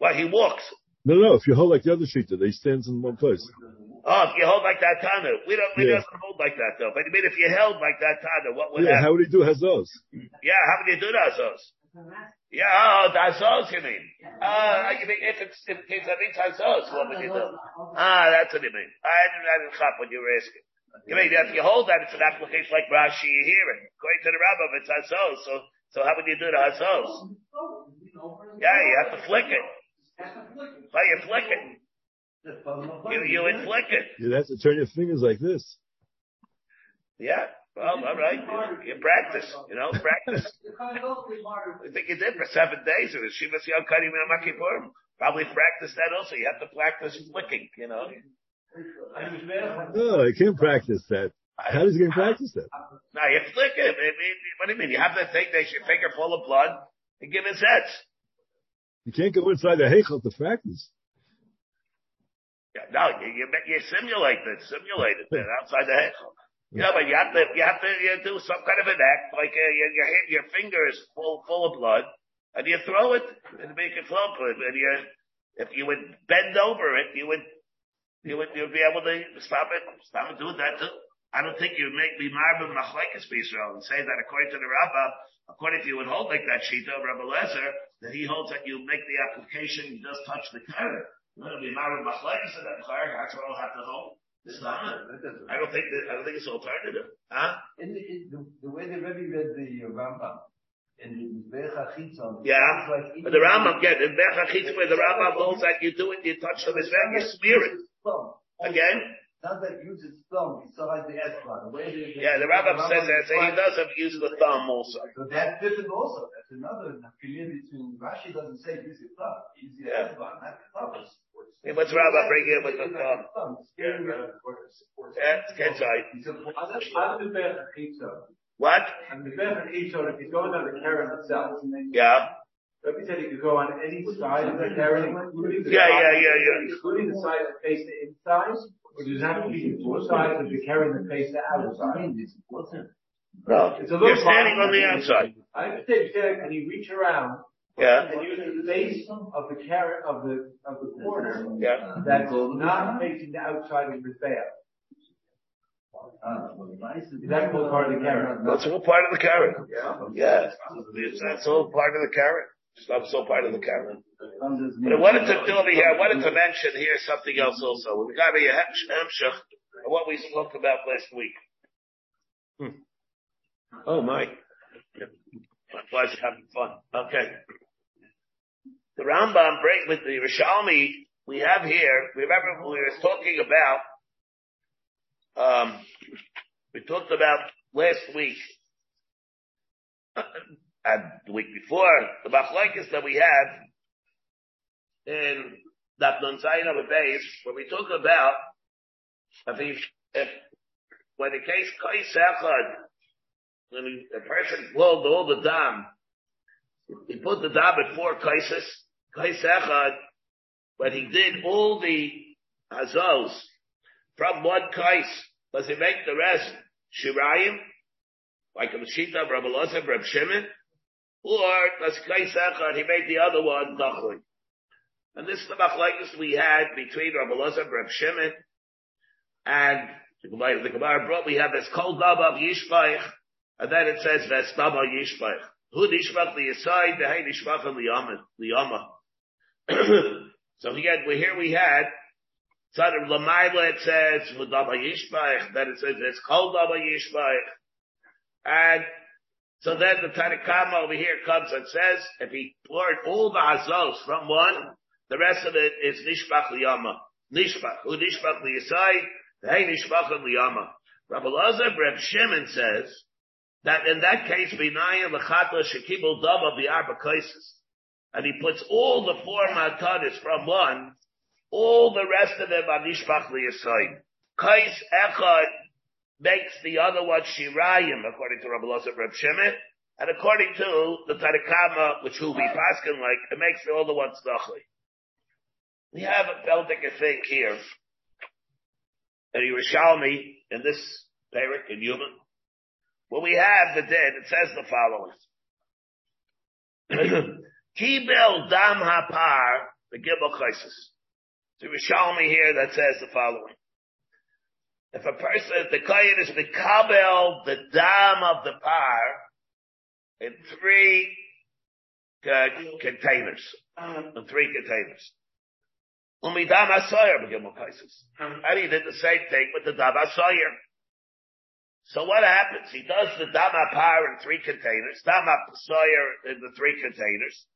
S2: Well, he walks.
S7: No, no. If you hold like the other shita, they stands in one place.
S2: Oh, if you hold like that Tana. We don't, we
S7: Yeah.
S2: don't hold like that though. But I mean, if you held like that Tana, what would
S7: Yeah,
S2: happen?
S7: how would he do hazos?
S2: Yeah, how would you do that, Azos? Yeah, oh, the Azos, you mean? Uh, you mean, if it's, if it's a means Azos, what would you do? Ah, that's what you mean. I didn't, I didn't chop what you were asking. You mean, if you hold that, it's an application like Rashi here, and according to the Rambam, it's Azos, so, so how would you do the Azos? Yeah, you have to flick it. How you flick it? You, you would flick it.
S7: You'd have to turn your fingers like this.
S2: Yeah. Well, all right. You, you practice, you know, practice. I think you did for seven days. It was Shivas Yom Karim Yom Probably practice that also. You have to practice flicking, you know.
S7: No, I can't practice that. How does he can practice that?
S2: Now you flick it. I mean, what do you mean? You have to take that your finger full of blood and give it sets.
S7: You can't go inside the heichel to practice.
S2: Yeah, no, you, you, you simulate it, simulate it outside the head. You know, but you have to, you have to you do some kind of an act, like uh, your, your, hand- your finger is full, full of blood, and you throw it, and make it flow, and you, if you would bend over it, you would, you would, you'd be able to stop it, stop it doing that too. I don't think you'd make me marvin machlekes Israel and say that according to the Rabbah, according to you would hold like that Shita of Rabbi Lezer, that he holds that you make the application, you just touch the curve. You're going to be marvin machlekes in that curve, that's what I'll have to hold. It's not. I don't think that, I don't think it's alternative. Huh?
S6: In the, in the, the way the Rebbe read the Rambam, in the Mizbech
S2: Yeah.
S6: like
S2: But the Rambam, yeah, the where the Rambam holds that you do it, you touch the Mizveh, you smear it. Again?
S6: Sounds like use his thumb besides the. The the,
S2: Yeah, the Rambam says that, so he does have use the thumb also.
S6: So that's different also. That's another affiliate between Rashi doesn't say use your thumb. Use your
S2: Yeah.
S6: Esra, not the thumb.
S2: Hey, what's Rambam bring in with the thumb?
S6: Yeah.
S2: Yeah, can't say. What?
S4: And the each other, if he's going on the Karen itself,
S2: Yeah.
S4: Rebbe said he could go on any side of the Karen, including the
S2: Yeah,
S4: side-
S2: yeah, yeah, yeah.
S4: Including the side that face the inside, or does it have to be the two sides of the Karen that face the outside?
S2: No.
S4: It's a little
S2: You're standing on the outside.
S4: I understand, you said, can he reach around
S2: Yeah,
S4: And using the base of the carrot, of the, of the corner,
S2: yeah.
S4: that's not facing the outside of the Mizbeach. Is that called part of the carrot?
S2: That's all part of the carrot. Yeah. It's, that's all part of the carrot. It's not so part of the carrot. But I wanted to do over here, I wanted to mention here something else also. We got a hemshach of what we spoke about last week. Hmm. Oh my. My pleasure having fun. Okay. The Rambam break with the Rishalmi we have here, remember we were talking about, um, we talked about last week, and the week before, the machlokes that we had in that Nun Zayin of a base, where we talk about if, if when the case Kais Echad, when he, a person pulled all the dam, he put the dam at four kaises, Kais Echad, when he did all the hazos from one kais, does he make the rest shirayim, like a Mashita, Rabbi Elazar, Rabbi Shimon, or does Kais Echad, he made the other one dachli? And this is the machlekes we had between Rabbi Elazar, Rabbi Shimon, and the Gemara, brought, we have this kol daba yishpaich, and then it says vestama yishpaich. Hu nishpach liyasai, v'hei nishpach liyama. So again, we here we had, Tzad of Lamaila it says, v'dama yishpaich, then it says it's kol daba. And so then the Tanakama over here comes and says, if he poured all the hazos from one, the rest of it is nishpach liyama. Nishpach. Hu nishpach liyasai, Hey, Nishbachim Liyama. Rabbi Lazar Reb Shimon says that in that case, Binayim Lechatla Shekibul Dama Bi'arba Kaisis. And he puts all the four matanis from one, all the rest of them on Nishbach Liyasai. Kais Echad makes the other one Shirayim, according to Rabbi Lazar Reb Shimon. And according to the Tanakama, which will be Paskin like, it makes the ones Dachli. We have a Beldik thing here and Yerushalmi in this parak in Yuma. When we have the dead, it says the following. Kibel dam hapar, the Gibel Chaisis. So Yerushalmi here that says the following. If a person, if the Kayan is Mikabel, the dam of the par, in three uh, containers, in three containers. Umidam asayer begimel kaisis. And he did the same thing with the dam asayer. So what happens? He does the dam apar in three containers, dam asayer in the three containers.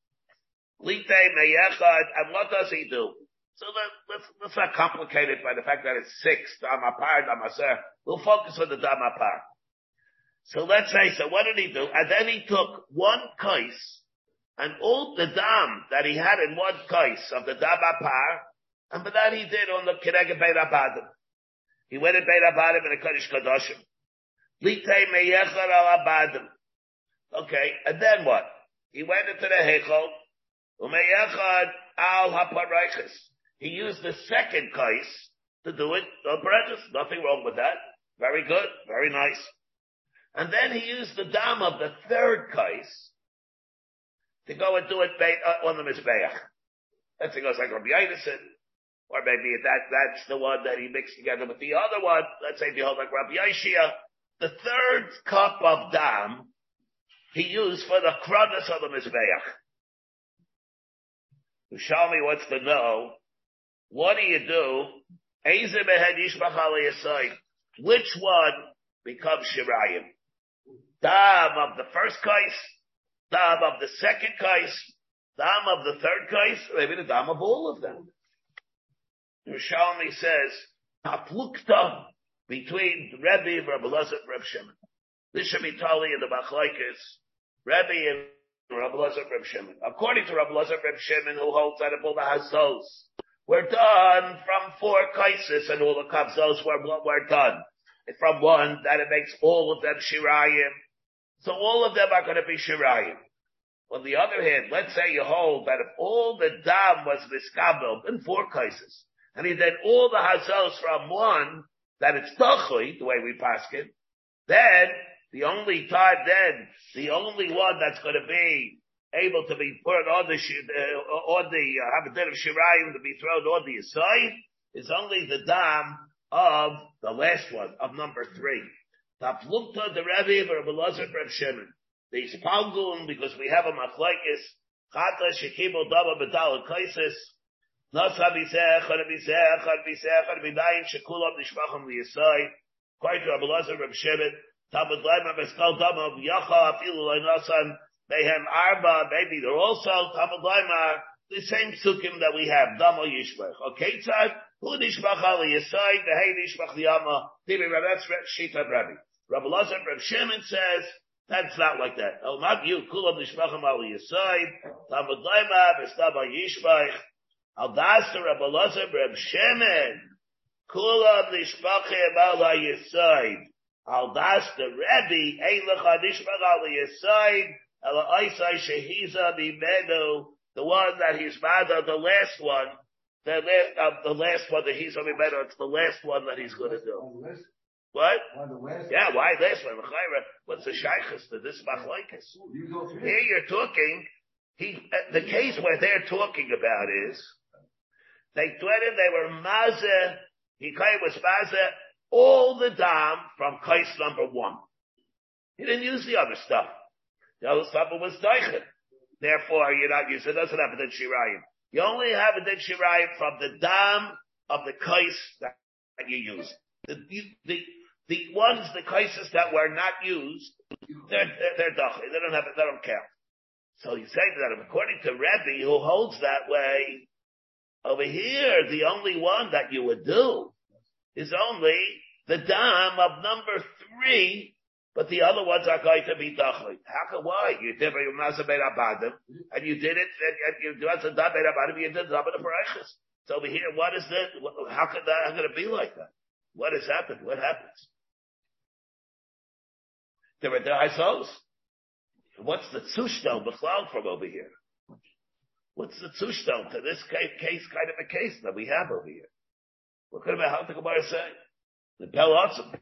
S2: Lite meyechad, and what does he do? So that, let's, let's not complicate it by the fact that it's six, dam apar, dam asayer. We'll focus on the dam apar. So let's say, so what did he do? And then he took one kais, and all the dam that he had in one kais of the dam apar, and for that he did on the Kirega Beit Abadim. He went in Beit Abadim in a Kaddish Kadoshim. Litei meyechar al Abadim. Okay, and then what? He went into the Heichel, umeyechad al haparaychis. He used the second kais to do it purpose. Nothing wrong with that. Very good, very nice. And then he used the dam of the third kais to go and do it uh, on the Mizbeach. That's it goes like Rabbi Yedison, or maybe that, that's the one that he mixed together with the other one. Let's say if you hold like Rabbi Yeshia, the third cup of dam, he used for the kranus of the Mizbeach. Ushalmi wants to know, what do you do? Which one becomes Shirayim? Dam of the first case, dam of the second case, dam of the third case, maybe the dam of all of them. Yerushalmi says, Haplukta between Rebbe and Rabbi Lazar and Rabbi Shimon. This should be totally in the Machlaikis, Rebbe and Rabbi Lazar and Rabbi Shimon. According to Rabbi Lazar and Rabbi Shimon, who holds that all the Hazos were done from four kaises and all the kavzos were, were done. From one, that it makes all of them Shirayim. So all of them are going to be Shirayim. On the other hand, let's say you hold that if all the dam was miskabel in four cases, and he did all the hazos from one, that it's tachui, the way we pass it, then the only time then, the only one that's going to be able to be put on the, uh, on the, uh, din of shirayim to be thrown on the aside is only the dam of the last one, of number three. Taplukta the Rebbe Rabbi Lazar Reb Shimon. The Spalgun, because we have a machlaikis, chata shekibel dama bedal kaisis, nasa bisech, or bisech, or bisech, or bidayin shekulam nishmacham liyasai, quite Rabbi Lazar Reb Shimon, tabad laima beskal dama of yacha afilu lainasan, Behem Arba, maybe they're also Tamadlaima, the same sukkim that we have, Damo Yishbach. Okay, tzad, who Nishbach Ali Yisai, the Hey Nishbach Liyama, Tibi Rabbi, that's Shita Rabbi. Rabbi Lazar, Rabbi Shimon says, that's not like that. Oh, not you, Kulam Nishbacham Ali Yisai, Tamadlaima, Bestaba Yishbach, Al Dasta Rabbi Lazar, Rabbi Shimon, Kulam Nishbachim Ali Yisai, Al Dasta Rebbe, Ein Lecha Ali Yisai, Ela Isai Shehiza Bimenu, the one that he's father, the last one, the last, uh, the last one that he's it's the last one that he's going to do.
S6: On the list,
S2: What?
S6: on the list.
S2: Yeah, why this one? What's the shaykhs to this machlaikas?
S6: You go through.
S2: Here you're talking, he, uh, the case where they're talking about is, they threatened they were maze, he was maze, all the dam from case number one. He didn't use the other stuff. Stuff was daichen. Therefore, you're not using, it doesn't have a din shirayim. You only have a din shirayim from the dam of the kais that you use. The, the, the ones, the kaises that were not used, they're, they're, they're. They don't have, it, they don't count. So you say that according to Rebbe, who holds that way, over here, the only one that you would do is only the dam of number three, but the other ones are going to be dachli. How come, why? You did your masabed abadim, and you did it, and, and you did the dabed abadim, you did dabed parachas. So over here, what is that? How could that, how could it be like that? What has happened? What happens? There are the What's the tzushtel b'chlal from over here? What's the tzushtel to this case, kind of a case that we have over here? What could have how the Gemara say? The Pelotzim.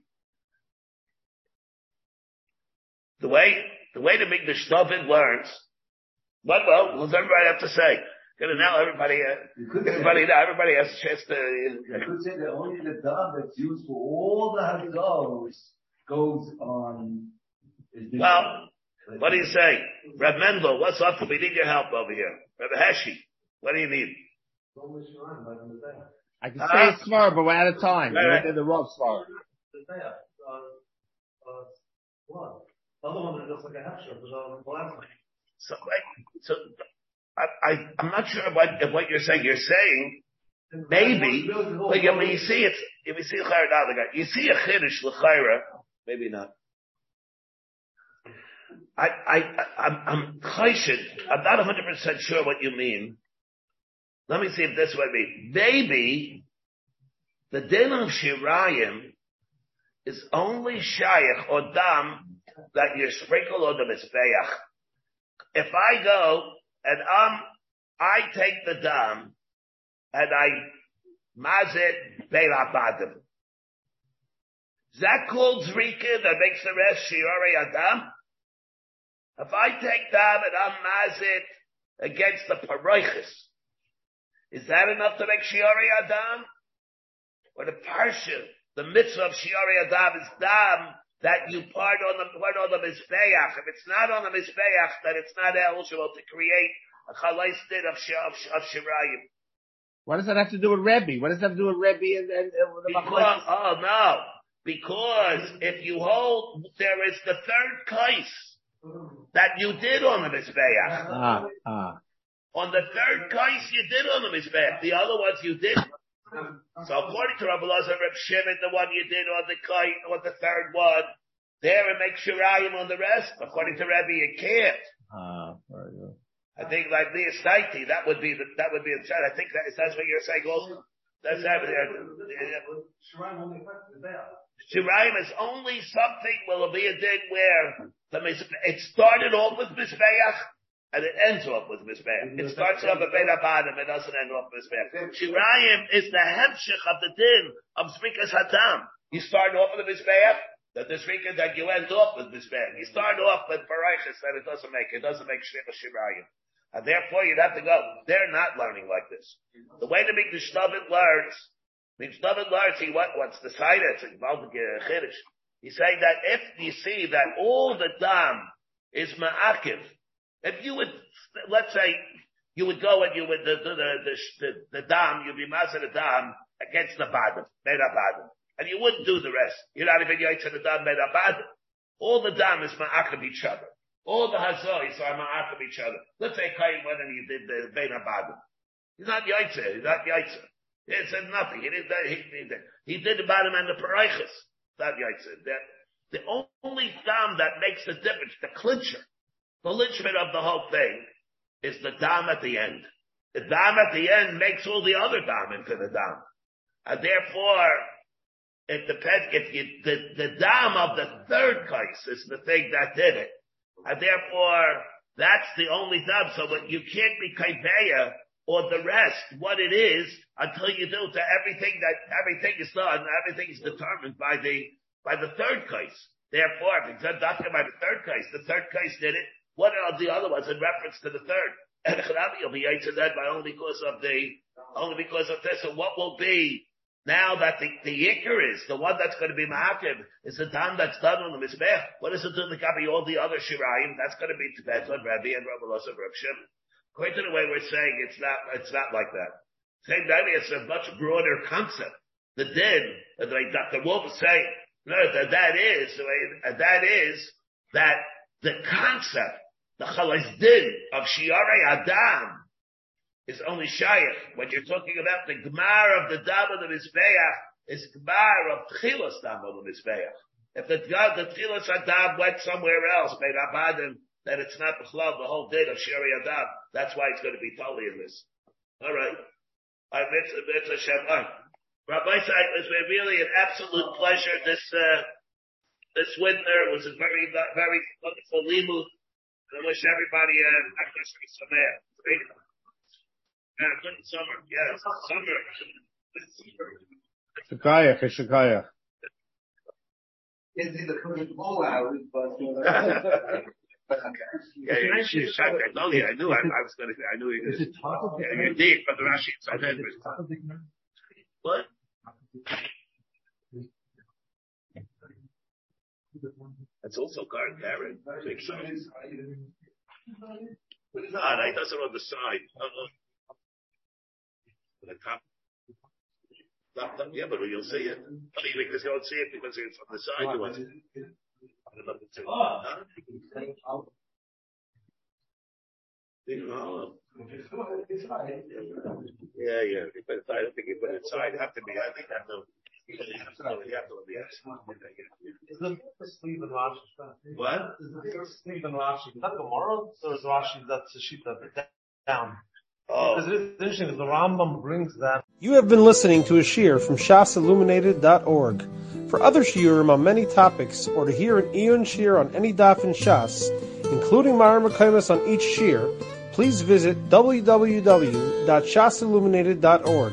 S2: The way, the way to make the Mikdash David learns, but well, what does everybody have to say? Gonna now everybody, uh,
S6: You say,
S2: everybody, now everybody has a chance to,
S6: you could say that only the dam that's used for all the hazos goes on. is the-
S2: well, what do you say? Reb Mendel, what's up? We need your help over here. Reb Heshi, what do you need?
S5: I can
S2: Uh,
S5: say it tomorrow, but we're out of time.
S2: Right,
S5: We're
S2: right.
S5: in the rough spot.
S6: Other one that looks like a on the last one.
S2: So, so, I, I, I'm not sure what, if what you're saying. You're saying, maybe, but you, when you see it, if you see a chayra, now the guy, you see a chiddush l'chayra, maybe not. I, I, I'm, I'm chayshed, I'm not 100% sure what you mean. Let me see if this would be. Maybe, the din of shirayim is only shayach or dam that you sprinkle on the mizbeach. If I go and um, I take the dam and I mazit beirabadim. Is that called zrika that makes the rest shiori adam? If I take dam and I'm mazit against the paroiches, is that enough to make shiori adam? Or the parsha, the mitzvah of shiori adam is dam that you part on the part on the mizbeach. If it's not on the mizbeach, then it's not eligible to create a chalais din of of, of shirayim.
S5: What does that have to do with Rebbe? What does that have to do with Rebbe and, and, and the
S2: Because, oh no, because if you hold, there is the third case that you did on the mizbeach.
S5: Ah, ah.
S2: On the third case you did on the mizbeach. The other ones you didn't. So according to Rabbi Lazar, Reb Shimon, the one you did on the kite, or the third one, there it makes shirayim on the rest. According to Rabbi, you can't.
S5: Ah, very good.
S2: I think like the Estaiti, that would be the, that would be the chat. I think that, that's what you're saying also. That's that.
S6: Shirayim only affects the there.
S2: Shirayim is only something will be a din where the it started off with Mizbeach and it ends off with Mizbeach. It starts off with Beit Abadim, it doesn't end off with Mizbeach. Shirayim is the hemshich of the din of Zrikas Hatam. You start off with the Mizbeach that the weekend that you end off with bag. You start off with Paraichas that it doesn't make, it doesn't make Shirayim. And therefore you'd have to go. They're not learning like this. The way the Mikdash David learns, Mikdash David learns, he what, what's the side, it's in Chiddush. He's saying that if you see that all the dam is ma'akiv, if you would, let's say, you would go and you would, the, the, the, the, the dam, you'd be master the dam against the bottom, made up bottom. And you wouldn't do the rest. You're not even to the dam made up. All the dam is ma'akiv each other. All the hazois are ma'akiv each other. Let's say Kain went and he did the Bein Abadim. He's not Yaitse, he's not Yaitse. He said nothing. He did he, he, he did the bottom and the Paraichas. Not. The, the only dam that makes the difference, the clincher, the linchpin of the whole thing, is the dam at the end. The dam at the end makes all the other dam into the dam. And therefore, it depends, if you, the, the dam of the third case is the thing that did it. And therefore, that's the only dam. So you can't be kaiveya or the rest, what it is, until you do to everything that, everything is done, everything is determined by the, by the third case. Therefore, if it's adopted by the third case, the third case did it, what are the other ones in reference to the third? And will be to that by only because of the, only because of this. And what will be now that the, the is, the one that's going to be Ma'akiv, is the time that's done on the Mizbech. What is it do to copy all the other Shirayim? That's going to be depends on Rabbi and Rabbi Losa Rabbi Shimon. According to the way we're saying, it's not, it's not like that. Same maybe it's a much broader concept. The din, like Dr. Wolf is saying, no, that that is, that is, that the concept, the chalais din of shiarei adam is only shayach. When you're talking about the Gmar of the dam of mizbeach, is Gmar of tchilas dam of mizbeach. If the God, the tchilas adam went somewhere else, made abadim, then it's not the chlab, the whole din of shiarei adam. That's why it's going to be totally in this. All right. I mitzvah, mitzvah Shem. Rabbi Isaac, it was really an absolute pleasure this, uh, this winter. It was a very, very wonderful limud. I wish everybody, uh, Akashmi Samer. Great. Yeah, good summer. Yes, summer.
S5: Shakaya, Shakaya.
S6: It's in the current ball hours, but,
S2: Yeah, yeah, she, I, I told I knew I, I was gonna, I knew you.
S6: Is it top
S2: Yeah, you did, but the Rashi inside What? That's also Karen Karen. Think. But it's not, it does it on the side. The top. Yeah, but you'll see it. I mean, because you don't see it because it's on the side. You want it. Oh. I don't know if it's in- huh? Oh. Yeah, yeah. You put it inside. I don't think it inside. Have to be. I think
S8: Is the sleeve in Rashi?
S2: What?
S8: Is the sleeve in Rashi? Is that Gemara? Or is Rashi that's of down?
S2: Oh.
S8: It is interesting because the Rambam brings that.
S1: You have been listening to a shiur from shasilluminated.org. For other shiurim on many topics, or to hear an Eon shiur on any daf in Shas, including Mara Mekaimas on each shiur, please visit www.shasilluminated.org.